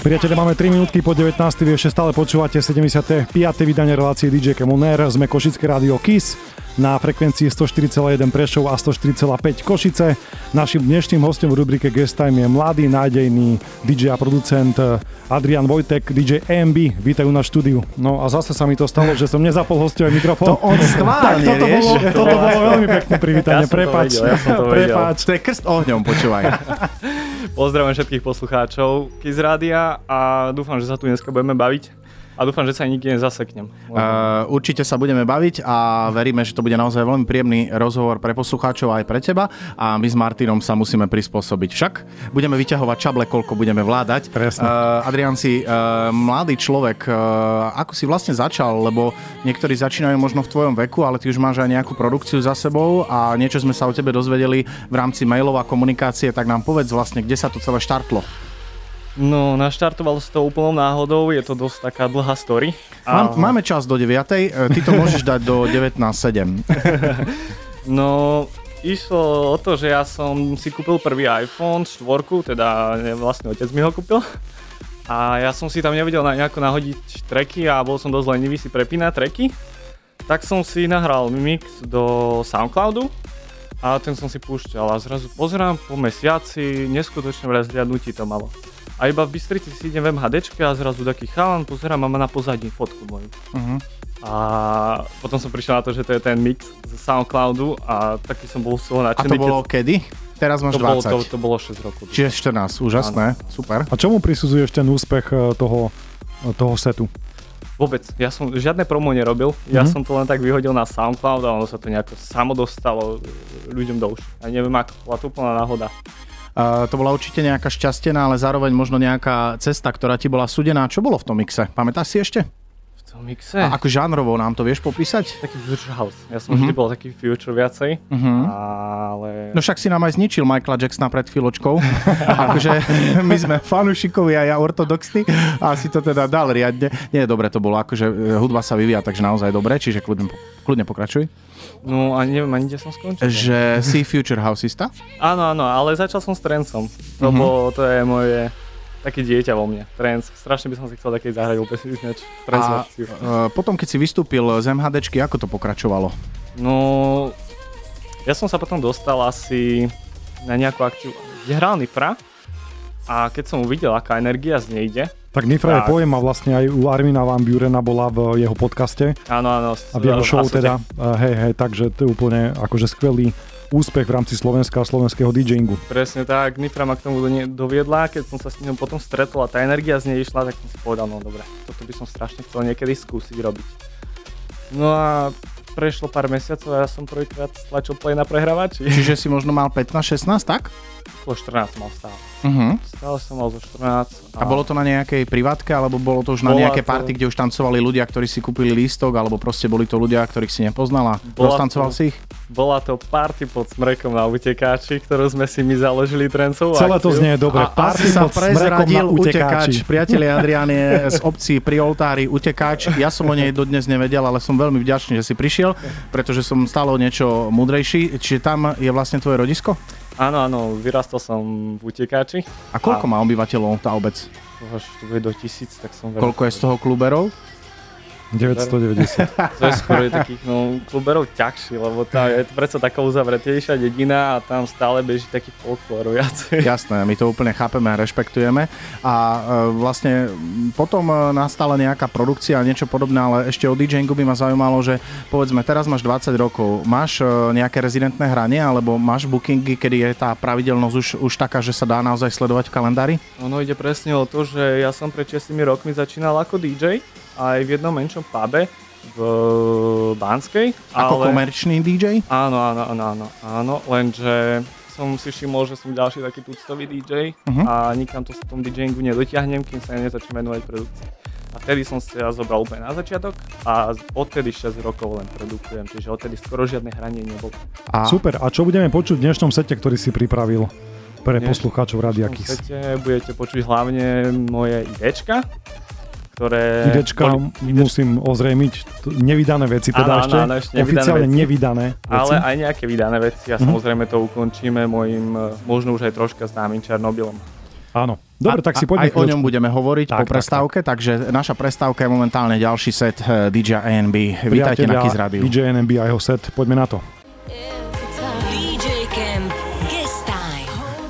Priatelia, máme 3 minútky po 19. Vy ešte stále počúvate 75. vydanie relácie DJ Kemoner. Sme Košické rádio KIS na frekvencii 104,1 Prešov a 104,5 Košice. Našim dnešným hostom v rubrike Guest Time je mladý, nádejný DJ a producent Adrian Vojtek, DJ AMB. Vítajú na štúdiu. No a zase sa mi to stalo, že som nezapol hostové mikrofón. To on schválne, toto vieš? Bolo, toto bolo veľmi pekné privítanie. Ja to Prepač. vedel, ja to. Prepač. To je krst ohňom, počúvaj. Pozdravujem všetkých poslucháčov Kiz Rádia a dúfam, že sa tu dneska budeme baviť. A dúfam, že sa nikdy nezaseknem. Uh, určite sa budeme baviť a veríme, že to bude naozaj veľmi príjemný rozhovor pre poslucháčov aj pre teba a my s Martinom sa musíme prispôsobiť. Však budeme vyťahovať čable, koľko budeme vládať. Presne. Uh, Adrian, si uh, mladý človek, uh, ako si vlastne začal, lebo niektorí začínajú možno v tvojom veku, ale ty už máš aj nejakú produkciu za sebou a niečo sme sa o tebe dozvedeli v rámci mailov a komunikácie, tak nám povedz vlastne, kde sa to celé štartlo. No, naštartovalo sa to úplnou náhodou, je to dosť taká dlhá story. Mám, máme čas do 9. e, Ty to môžeš dať do 19.7. No, išlo o to, že ja som si kúpil prvý iPhone 4, teda ne, vlastne otec mi ho kúpil. A ja som si tam nevedel nejako nahodiť tracky a bol som dosť lenivý si prepínať tracky. Tak som si nahral mix do Soundcloudu a ten som si púšťal a zrazu pozerám po mesiaci, neskutočne veľa zliadnutí to malo. A iba v Bystrici si idem v MHDčke a zrazu taký chalan, pozerám a má na pozadí fotku moju. Uh-huh. A potom som prišiel na to, že to je ten mix z Soundcloudu a taký som bol z toho A nadšený. to bolo kedy? Teraz máš to, bolo, 20. to, to bolo 6 rokov. Čiže 14, úžasné, super. A čomu prisuzuješ ten úspech e, toho, e, toho setu? Vôbec, ja som žiadne promo nerobil, ja Mhm. som to len tak vyhodil na Soundcloud a ono sa to nejako samo dostalo ľuďom do uši. A neviem ako, bola to úplná náhoda. To bola určite nejaká šťastená, ale zároveň možno nejaká cesta, ktorá ti bola sudená. Čo bolo v tom mixe? Pamätáš si ešte? V tom mixe? A ako žánrovo nám to vieš popísať? Taký future house. Ja som vždy bol taký future viacej, Uh-huh. ale... No však si nám aj zničil Michaela Jacksona pred chvíľočkou. akože my sme fanúšikovia, ja ortodoxní a si to teda dal riadne. Nie, dobre to bolo, akože e, hudba sa vyvíja, takže naozaj dobre, čiže kľudne, kľudne pokračuj. No a neviem ani, kde som skončil. Že si future houseista? Áno, áno, ale začal som s trancom, Mhm. lebo to je moje také dieťa vo mne, trance. Strašne by som si chcel takej zahrať úplne trance A uh, potom, keď si vystúpil z MHDčky, ako to pokračovalo? No, ja som sa potom dostal asi na nejakú akciu, kde hral Nifra a keď som uvidel, aká energia z nej ide, Tak Nifra je pojem a vlastne aj u Armina Van Burena bola v jeho podcaste áno, áno. a v jeho show teda, e, hej, hej, takže to je úplne akože skvelý úspech v rámci Slovenska a slovenského DJingu. Presne tak, Nifra ma k tomu do- doviedla, keď som sa s ním potom stretol a tá energia z nej išla, tak som si povedal, no dobre, toto by som strašne chcel niekedy skúsiť robiť. No a prešlo pár mesiacov a ja som prvýkrát stlačil play na prehrávači. Čiže si možno mal 15-16, tak? Okolo 14 mal stále. Uh-huh. Stále som mal zo 14. A bolo to na nejakej privátke, alebo bolo to už na Bola nejaké to- party, kde už tancovali ľudia, ktorí si kúpili lístok, alebo proste boli to ľudia, ktorých si nepoznala? Roztancoval to- si ich? Bola to party pod smrekom na utekáči, ktorú sme si my založili trencov. Celé to znie dobre. A Party sa pod na prezradil utekáči. utekáč. Priatelia Adrian je z obci pri oltári utekáč. Ja som o nej dodnes nevedel, ale som veľmi vďačný, že si prišiel, pretože som stále niečo múdrejší. Čiže tam je vlastne tvoje rodisko? Áno, áno, vyrastol som v utekáči. A koľko má obyvateľov tá obec? Až to bude do tisíc, tak som. Koľko je z toho kluberov? 990. To je skôr takých no, kluberov ťažší, lebo tá je to predsa taká uzavretejšia dedina a tam stále beží taký folklór viacej. Jasné, my to úplne chápeme a rešpektujeme. A e, vlastne potom e, nastala nejaká produkcia a niečo podobné, ale ešte o DJingu by ma zaujímalo, že povedzme, teraz máš 20 rokov, máš e, nejaké rezidentné hranie, alebo máš bookingy, kedy je tá pravidelnosť už, už taká, že sa dá naozaj sledovať v kalendári? Ono ide presne o to, že ja som pred 6 rokmi začínal ako DJ aj v jednom menšom pube v Banskej. Ako komerčný DJ? Áno, áno, áno, áno, áno, lenže som si všimol, že som ďalší taký tuctový DJ Mhm. a nikam to s tom DJingu nedotiahnem, kým sa nezačnem venovať produkcii. A vtedy som si ja zobral úplne na začiatok a odtedy 6 rokov len produkujem, čiže odtedy skoro žiadne hranie nebolo. A Super. A čo budeme počuť v dnešnom sete, ktorý si pripravil pre poslucháčov Radia V Kiss? podstate budete počuť hlavne moje idečka, ktoré... Idečka boli- musím ozrejmiť, nevydané veci teda Áno, ešte, áno, ešte nevydané oficiálne veci. nevydané veci. Ale aj nejaké vydané veci a Mhm. samozrejme to ukončíme mojim, e, možno už aj troška známym Černobylom. Áno. Dobre, tak si poďme Aj o ňom budeme hovoriť tak, po prestávke, tak, tak. takže naša prestávka je momentálne ďalší set eh, DJ ANB. Vítajte na Kiz Radio. DJ ANB a jeho set, poďme na to.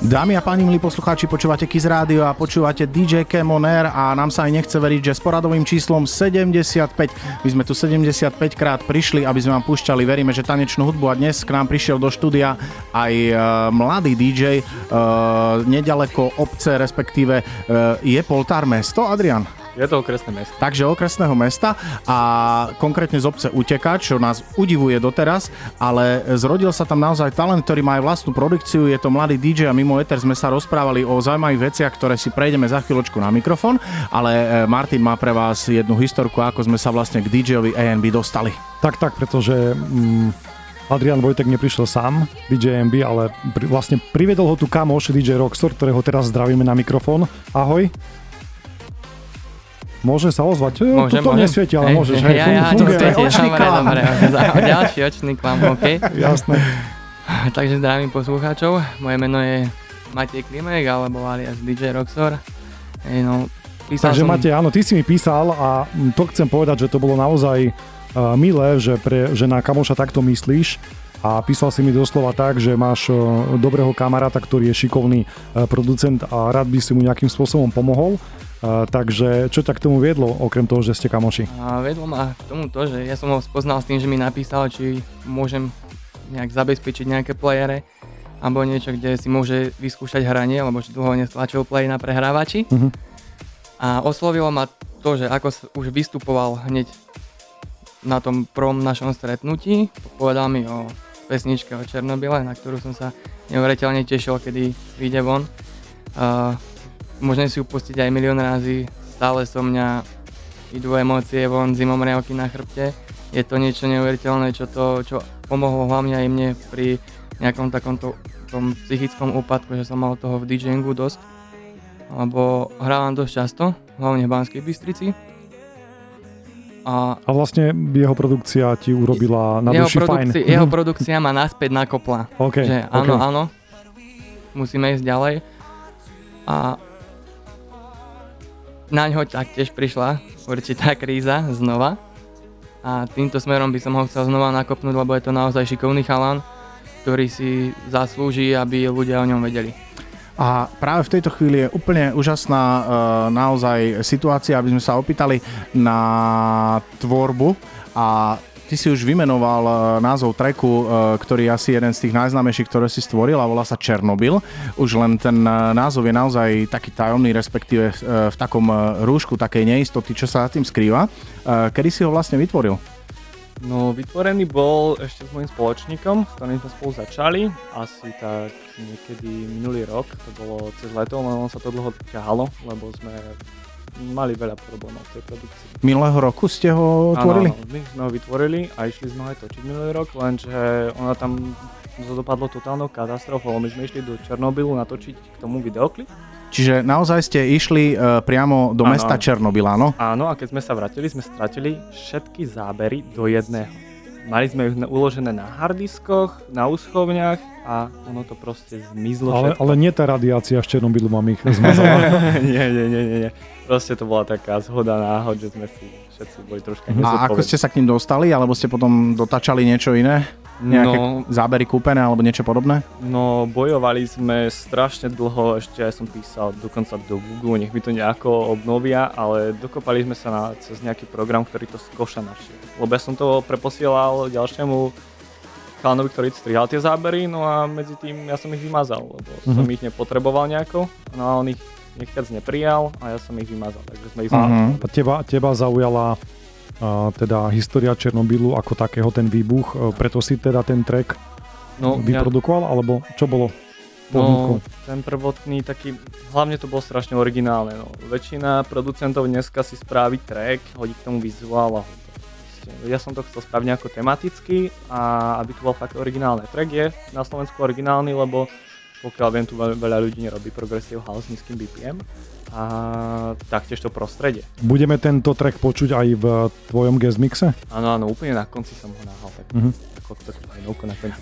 Dámy a páni, milí poslucháči, počúvate Kiz Rádio a počúvate DJ Kemoner a nám sa aj nechce veriť, že s poradovým číslom 75, my sme tu 75 krát prišli, aby sme vám púšťali, veríme, že tanečnú hudbu. A dnes k nám prišiel do štúdia aj uh, mladý DJ uh, nedaleko obce, respektíve uh, je Poltár mesto, Adrian? Je to okresné mesto. Takže okresného mesta a konkrétne z obce Utekač, čo nás udivuje doteraz, ale zrodil sa tam naozaj talent, ktorý má aj vlastnú produkciu, je to mladý DJ a mimo Ether sme sa rozprávali o zaujímavých veciach, ktoré si prejdeme za chvíľočku na mikrofón, ale e, Martin má pre vás jednu historku, ako sme sa vlastne k DJ-ovi ANB dostali. Tak, tak, pretože mm, Adrian Vojtek neprišiel sám, DJ ANB, ale pri, vlastne priviedol ho tu kamoš DJ Rockstar, ktorého teraz zdravíme na mikrofón. Ahoj. Môže sa ozvať. E, môžem, to nesvieti, ale môžeš. Hej, ja, ja, funguje. To dobre, dobre, ďalší očný klam, OK. Jasné. Takže zdravím poslucháčov. Moje meno je Matej Klimek, alebo alias DJ Roxor. Hej, no, Takže som... Matej, áno, ty si mi písal a to chcem povedať, že to bolo naozaj uh, milé, že, pre, že na kamoša takto myslíš a písal si mi doslova tak, že máš uh, dobrého kamaráta, ktorý je šikovný producent a rád by si mu nejakým spôsobom pomohol takže čo ťa k tomu viedlo, okrem toho, že ste kamoši? A viedlo ma k tomu to, že ja som ho spoznal s tým, že mi napísal, či môžem nejak zabezpečiť nejaké playere alebo niečo, kde si môže vyskúšať hranie, lebo že dlho nestlačil play na prehrávači. Uh-huh. A oslovilo ma to, že ako už vystupoval hneď na tom prvom našom stretnutí, povedal mi o pesničke o Černobyle, na ktorú som sa neuveriteľne tešil, kedy vyjde von. Uh, môžem si ju pustiť aj milión razy, stále so mňa idú emócie von, zimom riavky na chrbte. Je to niečo neuveriteľné, čo, to, čo pomohlo hlavne aj mne pri nejakom takomto tom psychickom úpadku, že som mal toho v DJingu dosť. Lebo hrávam dosť často, hlavne v Banskej Bystrici. A, a vlastne jeho produkcia ti urobila na jeho duši produkci- fajn. Jeho produkcia ma naspäť nakopla. Okay, že áno, okay. áno, musíme ísť ďalej. A na ňo taktiež prišla určitá kríza znova a týmto smerom by som ho chcel znova nakopnúť, lebo je to naozaj šikovný chalan, ktorý si zaslúži, aby ľudia o ňom vedeli. A práve v tejto chvíli je úplne úžasná uh, naozaj situácia, aby sme sa opýtali na tvorbu a Ty si už vymenoval e, názov treku, e, ktorý je asi jeden z tých najznámejších, ktoré si stvoril a volá sa Černobyl. Už len ten e, názov je naozaj taký tajomný, respektíve v takom rúšku takej neistoty, čo sa tým skrýva. Kedy si ho vlastne vytvoril? No, vytvorený bol ešte s mojim spoločníkom, s ktorým sme spolu začali, asi tak niekedy minulý rok, to bolo cez leto, len on sa to dlho ťahalo, lebo sme mali veľa problémov v tej produkcii. Minulého roku ste ho tvorili? Áno, my sme ho vytvorili a išli sme ho aj točiť minulý rok, lenže ona tam dopadlo totálnou katastrofou. My sme išli do Černobylu natočiť k tomu videoklip. Čiže naozaj ste išli uh, priamo do ano, mesta Černobyl, áno? Áno, a keď sme sa vrátili, sme stratili všetky zábery do jedného. Mali sme ich uložené na hardiskoch, na úschovniach a ono to proste zmizlo ale, Ale nie tá radiácia z Černobylu mám ich zmazala. nie, nie, nie, nie, nie. Proste to bola taká zhoda náhod, že sme si všetci boli troška A ako ste sa k ním dostali, alebo ste potom dotačali niečo iné? Nejaké no, zábery kúpené alebo niečo podobné? No, bojovali sme strašne dlho, ešte aj som písal dokonca do Google, nech mi to nejako obnovia, ale dokopali sme sa na, cez nejaký program, ktorý to z koša našiel. Lebo ja som to preposielal ďalšiemu chalanovi, ktorý strihal tie zábery, no a medzi tým ja som ich vymazal, lebo mm-hmm. som ich nepotreboval nejako, no a on ich nechťac neprijal a ja som ich vymazal, takže sme ich uh-huh. Teba, teba zaujala uh, teda história Černobylu ako takého ten výbuch, uh, preto si teda ten track no, vyprodukoval, ja... alebo čo bolo? No, ten prvotný taký, hlavne to bolo strašne originálne. No. Väčšina producentov dneska si spraví track, hodí k tomu vizuál a ja som to chcel spraviť nejako tematicky a aby to bol fakt originálny. Track je na Slovensku originálny, lebo pokiaľ viem, tu veľa ľudí nerobí progressive house s nízkym BPM a taktiež to prostredie. Budeme tento track počuť aj v tvojom guest mixe? Áno, áno, úplne na konci som ho nahal, tak uh-huh.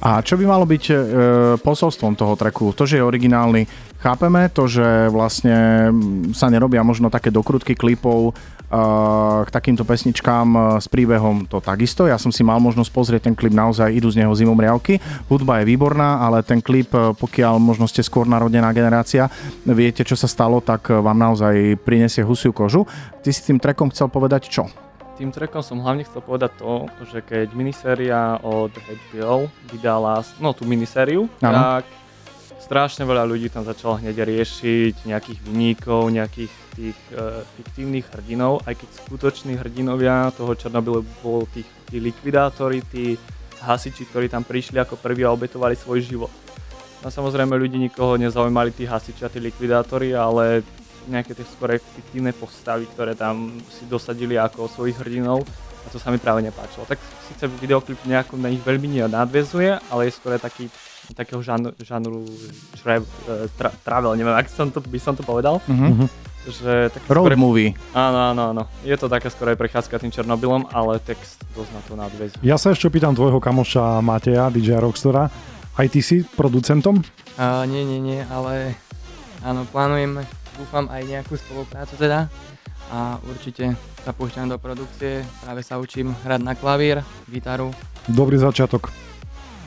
A čo by malo byť e, posolstvom toho tracku? To, že je originálny, Chápeme to, že vlastne sa nerobia možno také dokrutky klipov k takýmto pesničkám uh, s príbehom to takisto. Ja som si mal možnosť pozrieť ten klip naozaj, idú z neho zimom riavky. Hudba je výborná, ale ten klip, uh, pokiaľ možno ste skôr narodená generácia, viete, čo sa stalo, tak vám naozaj prinesie husiu kožu. Ty si tým trekom chcel povedať čo? Tým trekom som hlavne chcel povedať to, že keď miniséria od HBO vydala, no tú minisériu, ano. tak strašne veľa ľudí tam začalo hneď riešiť nejakých vyníkov, nejakých tých e, fiktívnych hrdinov, aj keď skutoční hrdinovia toho Černobylu bol tých, tí likvidátori, tí hasiči, ktorí tam prišli ako prví a obetovali svoj život. No samozrejme ľudí nikoho nezaujímali tí hasiči a tí likvidátori, ale nejaké tie skôr fiktívne postavy, ktoré tam si dosadili ako svojich hrdinov a to sa mi práve nepáčilo. Tak síce videoklip nejako na nich veľmi nadvezuje, ale je skôr taký takého žánru, žánru šreb, tra, travel, neviem, ak som to, by som to povedal. Mm-hmm. Že tak Road skore, movie. Áno, áno, áno. Je to také skoro aj prechádzka tým Černobylom, ale text dosť na to nadväzuje. Ja sa ešte pýtam tvojho kamoša Mateja, DJ Rockstora. Aj ty si producentom? Uh, nie, nie, nie, ale áno, plánujeme, dúfam aj nejakú spoluprácu teda a určite sa púšťam do produkcie, práve sa učím hrať na klavír, gitaru. Dobrý začiatok.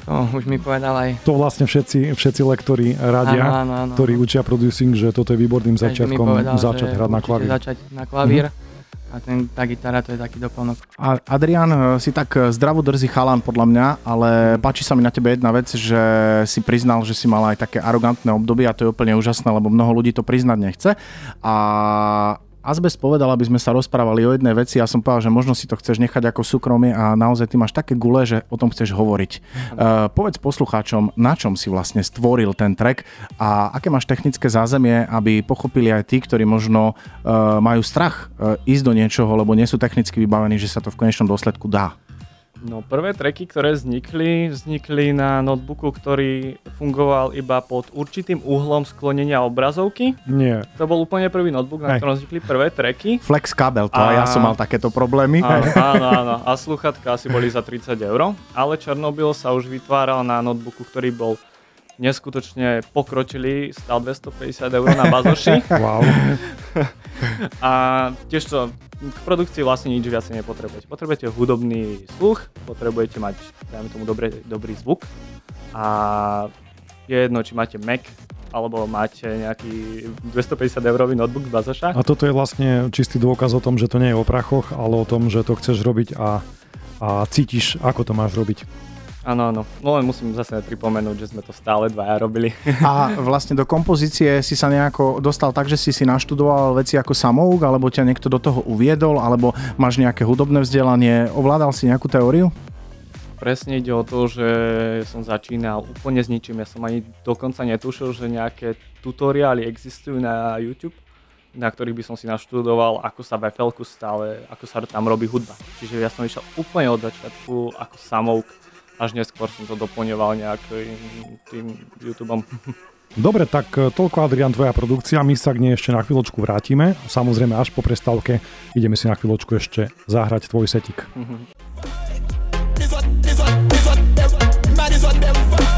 To už mi povedal aj. To vlastne všetci, všetci lektori radia, áno, áno, áno. ktorí učia producing, že toto je výborným začiatkom povedal, začať hrať na klavír. začať na klavír. Mm-hmm. A ten, tá gitara to je taký doplnok. A Adrian, eh, si tak eh, zdravo drzý chalan podľa mňa, ale páči sa mi na tebe jedna vec, že si priznal, že si mal aj také arogantné obdobie a to je úplne úžasné, lebo mnoho ľudí to priznať nechce. A Azbest povedal, aby sme sa rozprávali o jednej veci. Ja som povedal, že možno si to chceš nechať ako súkromie a naozaj ty máš také gule, že o tom chceš hovoriť. Uh, povedz poslucháčom, na čom si vlastne stvoril ten track a aké máš technické zázemie, aby pochopili aj tí, ktorí možno uh, majú strach uh, ísť do niečoho, lebo nie sú technicky vybavení, že sa to v konečnom dôsledku dá. No prvé tracky, ktoré vznikli, vznikli na notebooku, ktorý fungoval iba pod určitým uhlom sklonenia obrazovky. Nie. To bol úplne prvý notebook, na ktorom vznikli prvé tracky. Flex kabel, to a... ja som mal takéto problémy. Áno, áno, áno. A sluchatka asi boli za 30 eur. Ale Černobyl sa už vytváral na notebooku, ktorý bol neskutočne pokročili, stal 250 eur na bazoši. wow. a tiež to k produkcii vlastne nič viac nepotrebujete. Potrebujete hudobný sluch, potrebujete mať, dajme tomu, dobré, dobrý zvuk a je jedno, či máte Mac alebo máte nejaký 250 eurový notebook z bazoša. A toto je vlastne čistý dôkaz o tom, že to nie je o prachoch, ale o tom, že to chceš robiť a, a cítiš, ako to máš robiť. Áno, áno. No len musím zase pripomenúť, že sme to stále dvaja robili. A vlastne do kompozície si sa nejako dostal tak, že si si naštudoval veci ako samouk, alebo ťa niekto do toho uviedol, alebo máš nejaké hudobné vzdelanie, ovládal si nejakú teóriu? Presne ide o to, že som začínal úplne s ničím. Ja som ani dokonca netušil, že nejaké tutoriály existujú na YouTube na ktorých by som si naštudoval, ako sa v FL stále, ako sa tam robí hudba. Čiže ja som išiel úplne od začiatku ako samouk až neskôr som to doplňoval nejakým tým YouTubeom. Dobre, tak e, toľko Adrian, tvoja produkcia, my sa k nej ešte na chvíľočku vrátime. Samozrejme až po prestávke ideme si na chvíľočku ešte zahrať tvoj setik.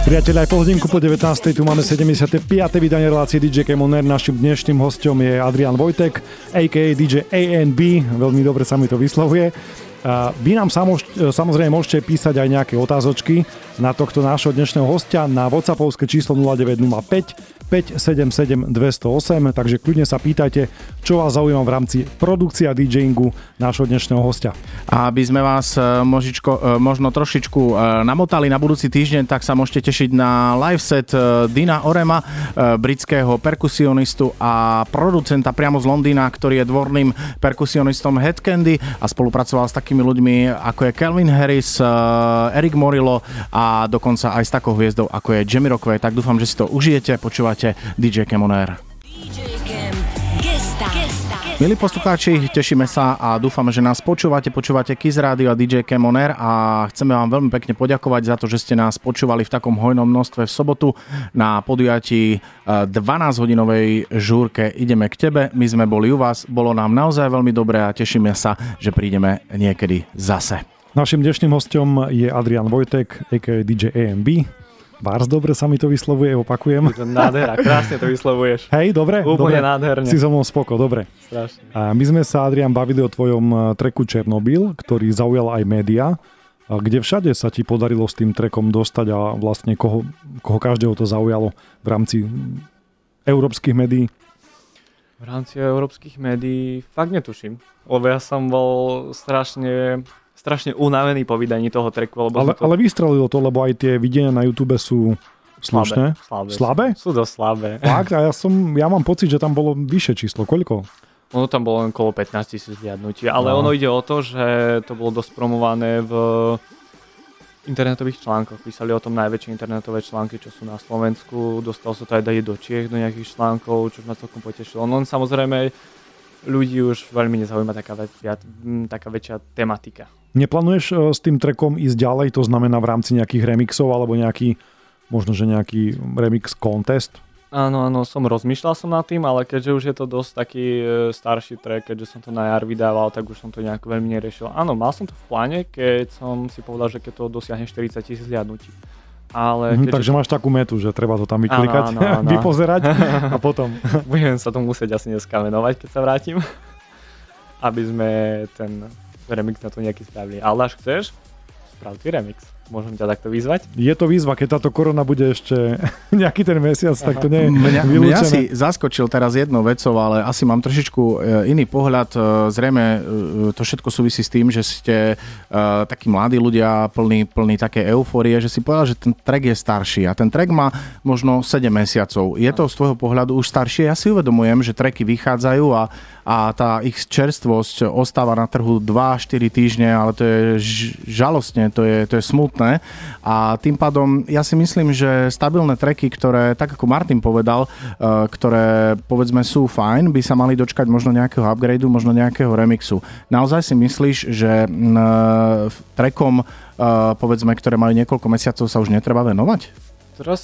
Priatelia, aj po hodinku po 19. tu máme 75. vydanie relácie DJ Kemoner. Našim dnešným hostom je Adrian Vojtek, a.k.a. DJ ANB. Veľmi dobre sa mi to vyslovuje. Vy nám samozrejme môžete písať aj nejaké otázočky na tohto nášho dnešného hostia na WhatsAppovské číslo 0905 577 208, takže kľudne sa pýtajte, čo vás zaujíma v rámci produkcia DJingu nášho dnešného hostia. A aby sme vás e, možičko, e, možno trošičku e, namotali na budúci týždeň, tak sa môžete tešiť na live set Dina Orema, britského perkusionistu a producenta priamo z Londýna, ktorý je dvorným perkusionistom Headcandy a spolupracoval s takými ľuďmi ako je Calvin Harris, Eric Morillo a dokonca aj s takou hviezdou ako je Jamie Rockway. Tak dúfam, že si to užijete, počúvate počúvate DJ Cam On Air. Milí poslucháči, tešíme sa a dúfame, že nás počúvate. Počúvate Kiz Radio a DJ Cam On Air a chceme vám veľmi pekne poďakovať za to, že ste nás počúvali v takom hojnom množstve v sobotu na podujatí 12-hodinovej eh, žúrke Ideme k tebe. My sme boli u vás, bolo nám naozaj veľmi dobré a tešíme sa, že prídeme niekedy zase. Našim dnešným hostom je Adrian Vojtek, a.k.a. DJ AMB Bars, dobre sa mi to vyslovuje, opakujem. Je to nádhera, krásne to vyslovuješ. Hej, dobre? Úplne dobre. nádherne. Si so mnou spoko, dobre. Strašne. A my sme sa, Adrian, bavili o tvojom eh, treku Černobyl, ktorý zaujal aj média. A kde všade sa ti podarilo s tým trekom dostať a vlastne koho, koho každého to zaujalo v rámci európskych médií? V rámci európskych médií fakt netuším, lebo ja som bol strašne, strašne unavený po vydaní toho treku. Lebo Ale, to... ale vystrelilo to, lebo aj tie videnia na YouTube sú slušné. Slabé. Slabé? Sú dosť slabé. Fakt? A ja, som, ja mám pocit, že tam bolo vyššie číslo. Koľko? Ono tam bolo len okolo 15 tisíc zliadnutí, ale No. ono ide o to, že to bolo dosť promované v internetových článkoch. Písali o tom najväčšie internetové články, čo sú na Slovensku. Dostalo sa to aj do Čiech, do nejakých článkov, čo ma celkom potešilo. No samozrejme, ľudí už veľmi nezaujíma taká, m, taká väčšia tematika. Neplánuješ eh, s tým trekom ísť ďalej, to znamená v rámci nejakých remixov alebo nejaký, možno že nejaký remix contest? Áno, áno, som rozmýšľal som nad tým, ale keďže už je to dosť taký e, starší track, keďže som to na jar vydával, tak už som to nejak veľmi neriešil. Áno, mal som to v pláne, keď som si povedal, že keď to dosiahne 40 tisíc zliadnutí. Ale Mhm, keďže takže máš takú metu, že treba to tam vyklikať, áno, áno. vypozerať a potom. budem sa tomu musieť asi dneska venovať, keď sa vrátim, aby sme ten remix na to nejaký spravili. Ale až chceš, sprav ty remix. Môžem ťa takto vyzvať? Je to výzva, keď táto korona bude ešte nejaký ten mesiac, tak to nie je Mňa, mňa vylúčené. si zaskočil teraz jednou vecou, ale asi mám trošičku e, iný pohľad. E, Zrejme e, to všetko súvisí s tým, že ste takí mladí ľudia plní, plní také eufórie, že si povedal, že ten track je starší a ten track má možno 7 mesiacov. Je to z tvojho pohľadu už staršie? Ja si uvedomujem, že tracky vychádzajú a, a tá ich čerstvosť ostáva na trhu 2-4 týždne, ale to je ž- žalostne, to je, to je smutné. A tým pádom ja si myslím, že stabilné tracky, ktoré, tak ako Martin povedal, uh, ktoré povedzme sú fajn, by sa mali dočkať možno nejakého upgradeu, možno nejakého remixu. Naozaj si myslíš, že uh, trackom, uh, povedzme, ktoré majú niekoľko mesiacov, sa už netreba venovať? Teraz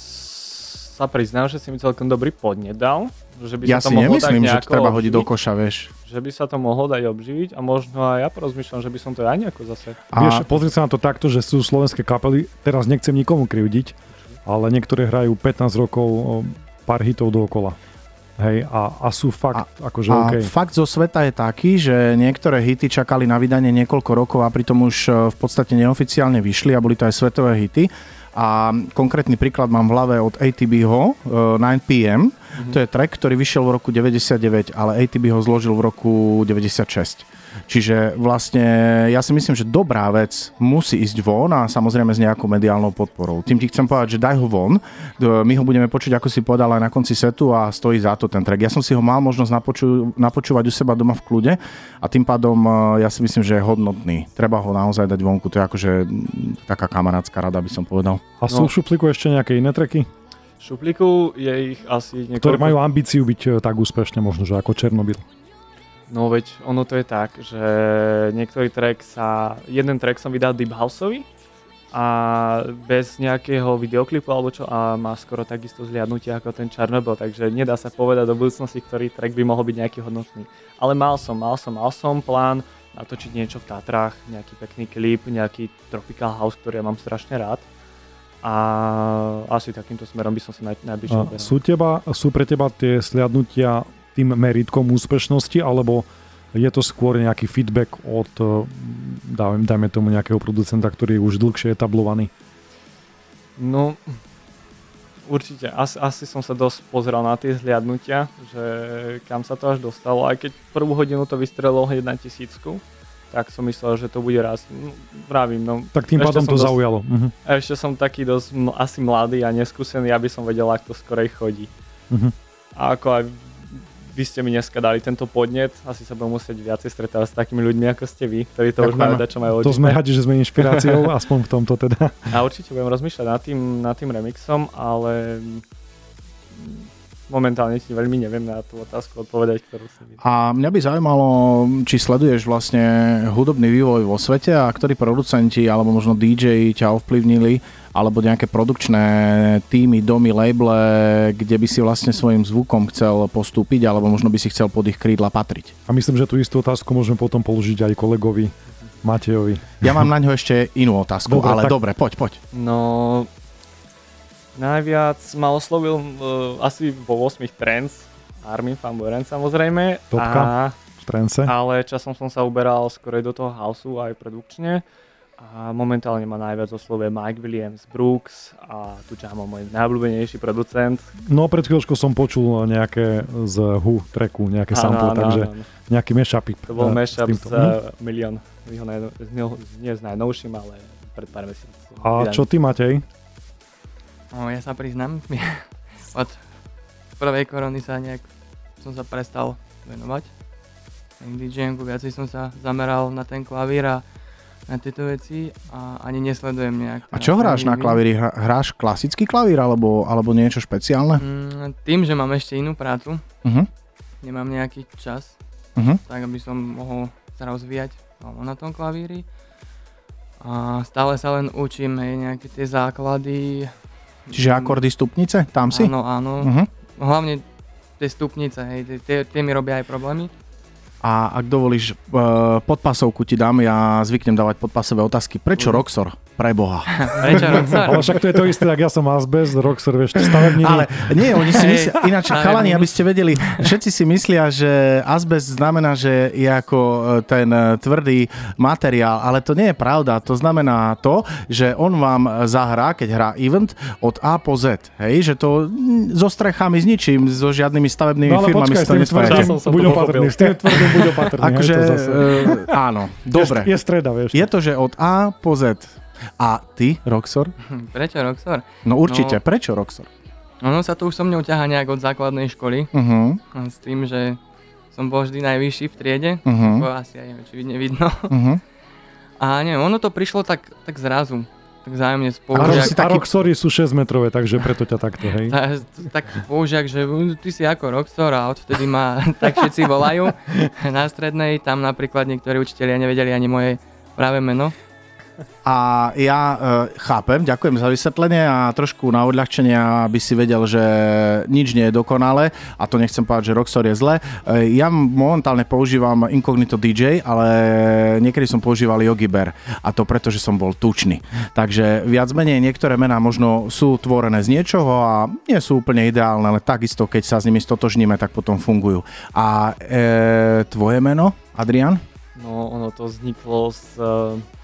sa priznám, že si mi celkom dobrý podnet. Že by Ja sa to si mohlo nemyslím, že to treba hodiť do koša, vieš. Že by sa to mohlo dať obživiť a možno aj ja porozmýšľam, že by som to aj nejako zase... A Vieš, pozri sa na to takto, že sú slovenské kapely, teraz nechcem nikomu krivdiť, ale niektoré hrajú 15 rokov pár hitov dookola. Hej, a, a sú fakt, a, akože a OK. fakt zo sveta je taký, že niektoré hity čakali na vydanie niekoľko rokov a pritom už e, v podstate neoficiálne vyšli a boli to aj svetové hity. A konkrétny príklad mám v hlave od ATB ho, e, 9pm. To je track, ktorý vyšiel v roku 99, ale ATB ho zložil v roku 96. Čiže vlastne ja si myslím, že dobrá vec musí ísť von a samozrejme s nejakou mediálnou podporou. Tým ti chcem povedať, že daj ho von, my ho budeme počuť, ako si povedal, aj na konci setu a stojí za to ten track. Ja som si ho mal možnosť napoču- napočúvať u seba doma v kľude a tým pádom e, ja si myslím, že je hodnotný. Treba ho naozaj dať vonku, to je akože taká kamarátska rada, by som povedal. A sú v šuplíku ešte nejaké iné treky, V šuplíku je ich asi ktoré niekoľko... majú ambíciu byť e, tak úspešne možno, že ako Černobyl. No veď ono to je tak, že niektorý track sa, jeden track som vydal Deep Houseovi a bez nejakého videoklipu alebo čo a má skoro takisto zliadnutie ako ten Chernobyl, takže nedá sa povedať do budúcnosti, ktorý track by mohol byť nejaký hodnotný. Ale mal som, mal som, mal som plán natočiť niečo v Tatrách, nejaký pekný klip, nejaký Tropical House, ktorý ja mám strašne rád. A asi takýmto smerom by som sa naj, najbližšie uberal. sú, teba, sú pre teba tie sliadnutia tým meritkom úspešnosti, alebo je to skôr nejaký feedback od, e, dajme, dajme tomu nejakého producenta, ktorý je už dlhšie etablovaný? No, určite. Asi, asi som sa dosť pozeral na tie zliadnutia, že kam sa to až dostalo. Aj keď prvú hodinu to vystrelilo hneď na tisícku, tak som myslel, že to bude raz. No, vravím, no. Tak tým pádom to dosť- zaujalo. A ešte som taký dosť asi mladý a neskúsený, aby som vedel, ako to skorej chodí. Mhm. A ako aj vy ste mi dneska dali tento podnet, asi sa budem musieť viacej stretávať s takými ľuďmi, ako ste vy, ktorí to už Ďakujeme. majú, čo majú To sme radi, že sme inšpiráciou, aspoň v tomto teda. A určite budem rozmýšľať nad tým, nad tým remixom, ale momentálne ti veľmi neviem na tú otázku odpovedať, ktorú si vy. A mňa by zaujímalo, či sleduješ vlastne hudobný vývoj vo svete a ktorí producenti alebo možno DJ ťa ovplyvnili alebo nejaké produkčné týmy, domy, labele, kde by si vlastne svojim zvukom chcel postúpiť alebo možno by si chcel pod ich krídla patriť. A myslím, že tú istú otázku môžeme potom položiť aj kolegovi Matejovi. Ja mám na ňo ešte inú otázku, Dobre, ale tak- dobre, poď, poď. No, Najviac ma oslovil uh, asi vo 8 Trends, Armin van Buren samozrejme. Topka. A, v trence. ale časom som sa uberal skorej do toho houseu aj produkčne. A momentálne ma najviac oslovuje Mike Williams, Brooks a tu Jamo, môj najobľúbenejší producent. No pred chvíľočkou som počul nejaké z Hu tracku, nejaké sample, takže áno. nejaký mashup. To bol eh, mashup s uh, Milion. Jeho najno, z nie s najnovším, ale pred pár mesiacov. A čo ty, Matej? No, ja sa priznám, od prvej korony sa nejak som sa prestal venovať DJingu, viacej som sa zameral na ten klavír a na tieto veci a ani nesledujem nejak. A čo hráš na klavíri? Hráš klasický klavír alebo, alebo niečo špeciálne? Mm, tým, že mám ešte inú prácu, Uh-huh. nemám nejaký čas, Uh-huh. tak aby som mohol sa rozvíjať na tom klavíri. A stále sa len učím hej, nejaké tie základy. Čiže akordy stupnice? Tam si? Áno, áno. Uh-huh. Hlavne tie stupnice, hej, tie, tie, mi robia aj problémy. A ak dovolíš, eh, podpasovku ti dám, ja zvyknem dávať podpasové otázky. Prečo Mhm. Roxor? Preboha. Prečo Roxor? Ale však to je to isté, ak ja som Asbest, Roxor, vieš, stavebniny. Ale nie, oni si myslia, ináč chalani, aby ste vedeli, všetci si myslia, že azbest znamená, že je ako e, ten e, tvrdý materiál, ale to nie je pravda. To znamená to, že on vám zahrá, keď hrá event, od A po Z. Hej, že to mm, so strechami s ničím, so žiadnymi stavebnými No ale firmami počkaj, s tým tvrdým buď opatrný, s tým tvrdým buď opatrný. Akože, e, áno, dobre. Je, je streda, vieš. Je to, že od A po Z. A ty, Roxor? Prečo Roxor? No určite. No. Prečo Roxor? Ono sa to už so mnou ťaha nejak od základnej školy, Uh-huh, s tým, že som bol vždy najvyšší v triede, uh-huh, to asi aj nevidne vidno. uh-huh. A neviem, ono to prišlo tak, tak zrazu, tak zájemne Ale spolužiak. si A taký- Roxory sú 6 metrové, takže preto ťa takto, hej. Ta, tak spolužiak, že "U, ty si ako Roxor a odvtedy ma tak všetci volajú. Na strednej tam napríklad niektorí učitelia nevedeli ani moje práve meno. A ja e, chápem, ďakujem za vysvetlenie a trošku na odľahčenie, aby si vedel, že nič nie je dokonalé a to nechcem povedať, že Roxor je zle. E, ja momentálne používam Incognito DJ, ale niekedy som používal Yogi Bear a to preto, že som bol tučný. Takže viac menej niektoré mená možno sú tvorené z niečoho a nie sú úplne ideálne, ale takisto, keď sa s nimi stotožníme, tak potom fungujú. A e, tvoje meno, Adrian? No, ono to vzniklo z... Uh,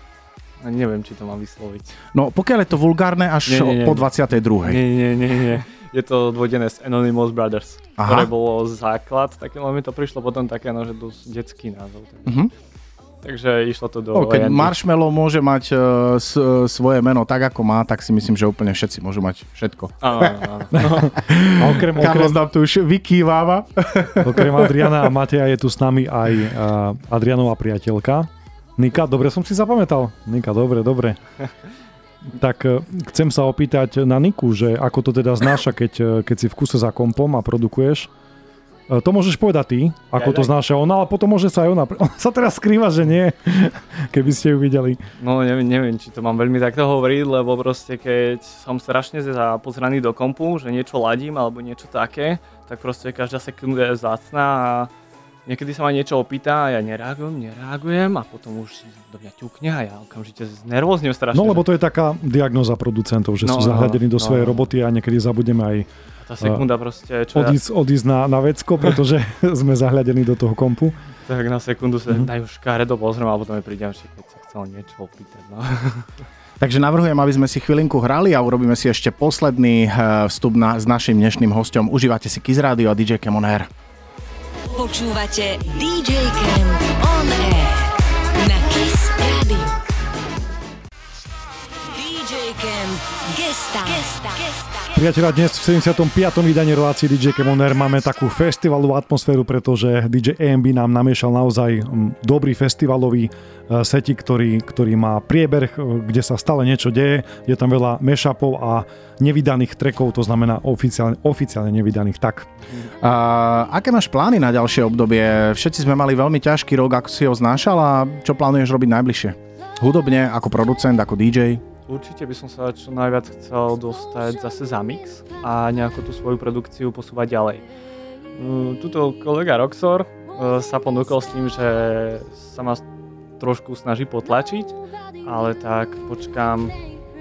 neviem, či to mám vysloviť. No pokiaľ je to vulgárne až Nie, nie, nie. po 22. Nie, nie, nie, nie. Je to dvojené z Anonymous Brothers, Aha. ktoré bolo základ, také, mi to prišlo potom také, no, že dosť detský názov. Tak. Mhm. Takže išlo to do No, keď. Marshmallow môže mať uh, s, uh, svoje meno tak, ako má, tak si myslím, že úplne všetci môžu mať všetko. Áno, áno, áno. A okrem, okrem, Carlos nám tu už vykýváva. okrem Adriana a Mateja je tu s nami aj uh, Adrianová priateľka. Nika, dobre som si zapamätal? Nika, dobre, dobre. Tak eh, chcem sa opýtať na Niku, že ako to teda znáša, keď, eh, keď si v kuse za kompom a produkuješ. Eh, To môžeš povedať ty, ako Ja, to znáša ona, ale potom môže sa aj ona. Ona sa teraz skrýva, že nie, keby ste ju videli. No neviem, neviem, či to mám veľmi takto hovoriť, lebo proste keď som strašne zapozraný do kompu, že niečo ladím alebo niečo také, tak proste každá sekunda je zácná a niekedy sa ma niečo opýta a ja nereagujem, nereagujem a potom už do mňa ťukne a ja okamžite znervóznem strašne. No lebo to je taká diagnoza producentov, že No, sú no, zahľadení do no. svojej roboty a niekedy zabudneme aj tá sekunda proste, čo ja, odísť, odísť na, na vecko, pretože sme zahľadení do toho kompu. tak na sekundu sa Mhm. mm-hmm. dajú škaredo pozriem a potom mi prídem, že keď sa chcel niečo opýtať. No. Takže navrhujem, aby sme si chvilinku hrali a urobíme si ešte posledný uh, vstup na, s našim dnešným hostom. Užívate si Kiz Radio a DJ Kemon Air. Počúvate DJ Camp On Air na Kiss Radio. DJ Camp Gesta. Gesta. Gesta. Priatelia, dnes v 75. vydaní relácii DJ Kemoner máme takú festivalovú atmosféru, pretože DJ AMB nám namiešal naozaj mm, dobrý festivalový e, setik, ktorý, ktorý má prieber, e, kde sa stále niečo deje. Je tam veľa mashupov a nevydaných trackov, to znamená oficiálne, oficiálne nevydaných. Tak, Uh, aké máš plány na ďalšie obdobie? Všetci sme mali veľmi ťažký rok, ako si ho znášal a čo plánuješ robiť najbližšie? Hudobne, ako producent, ako DJ? Určite by som sa čo najviac chcel dostať zase za mix a nejako tú svoju produkciu posúvať ďalej. Mm, Tuto kolega Roxor eh, sa ponúkol s tým, že sa ma trošku snaží potlačiť, ale tak počkám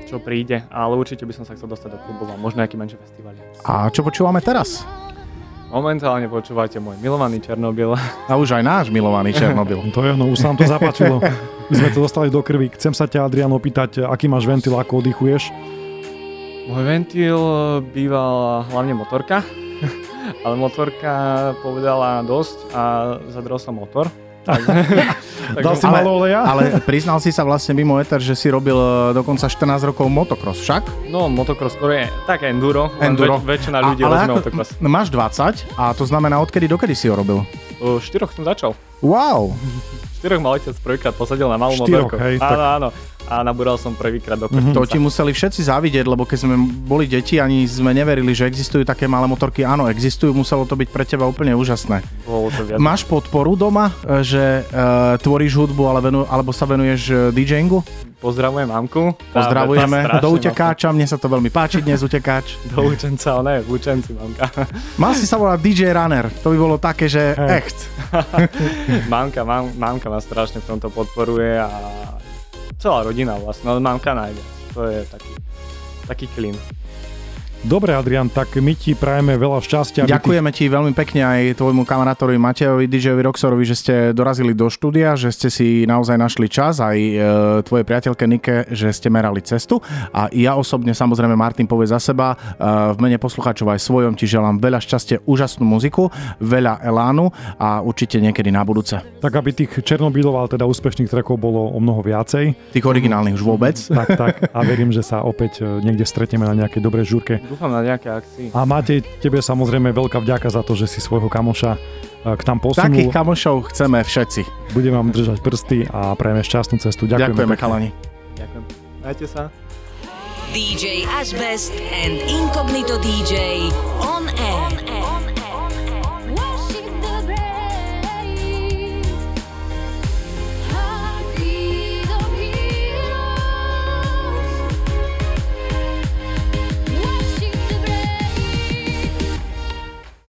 čo príde, ale určite by som sa chcel dostať do klubov a možno nejaký menší festival. A čo počúvame teraz? Momentálne počúvate môj milovaný Černobyl. A už aj náš milovaný Černobyl. To je, no už sa nám to zapáčilo. My sme to dostali do krvi. Chcem sa ťa, Adrian, opýtať, aký máš ventil, ako oddychuješ? Môj ventil býval hlavne motorka, ale motorka povedala dosť a zadrel som motor. Tak, Dal si Ale- malo oleja? Ale priznal si sa vlastne mimo Ether, že si robil e, dokonca 14 rokov motocross, však? No, motocross je tak enduro, Enduro. Väč- väčšina ľudí A- ale ako- motocross. Máš 20 a to znamená odkedy dokedy si ho robil? U štyroch som začal. Wow, štyroch ma otec prvýkrát posadil na Štyroch, motorku. áno, tak- áno. A nabúral som prvýkrát do Mhm. to ti museli všetci závidieť, lebo keď sme boli deti, ani sme neverili, že existujú také malé motorky. Áno, existujú, muselo to byť pre teba úplne úžasné. Bolo to viac. Máš podporu doma, e, že uh, tvoríš hudbu ale venu, alebo sa venuješ e, DJingu? Pozdravujem mamku. Pozdravujeme tá do utekáča, mne sa to veľmi páči dnes utekáč. Do učenca, ale ne, v učenci mamka. Mal si sa volať DJ Runner, to by bolo také, že Hej. echt. mamka, mam, mamka ma strašne v tomto podporuje a celá rodina vlastne, ale mamka najviac. To je taký, taký klin. Dobre, Adrian, tak my ti prajeme veľa šťastia. aby ty- Ďakujeme ti veľmi pekne aj tvojmu kamarátovi Matejovi, DJovi Roxorovi, že ste dorazili do štúdia, že ste si naozaj našli čas, aj e, tvojej priateľke Nike, že ste merali cestu. A ja osobne, samozrejme, Martin povie za seba, e, v mene poslucháčov aj svojom ti želám veľa šťastia, úžasnú muziku, veľa elánu a určite niekedy na budúce. Tak aby tých Černobylov, ale teda úspešných trackov bolo o mnoho viacej. Tých originálnych už vôbec. Tak, tak. A verím, že sa opäť e, niekde stretneme na nejakej dobrej žúrke. Dúfam na nejaké akcii. A Matej, tebe samozrejme veľká vďaka za to, že si svojho kamoša e, k nám Takých posunul. kamošov chceme všetci. Budem vám držať prsty a prajeme šťastnú cestu. Ďakujeme, Ďakujeme, pekne. chalani. Ďakujem. Majte sa. DJ Asbest and Incognito DJ on air. On air.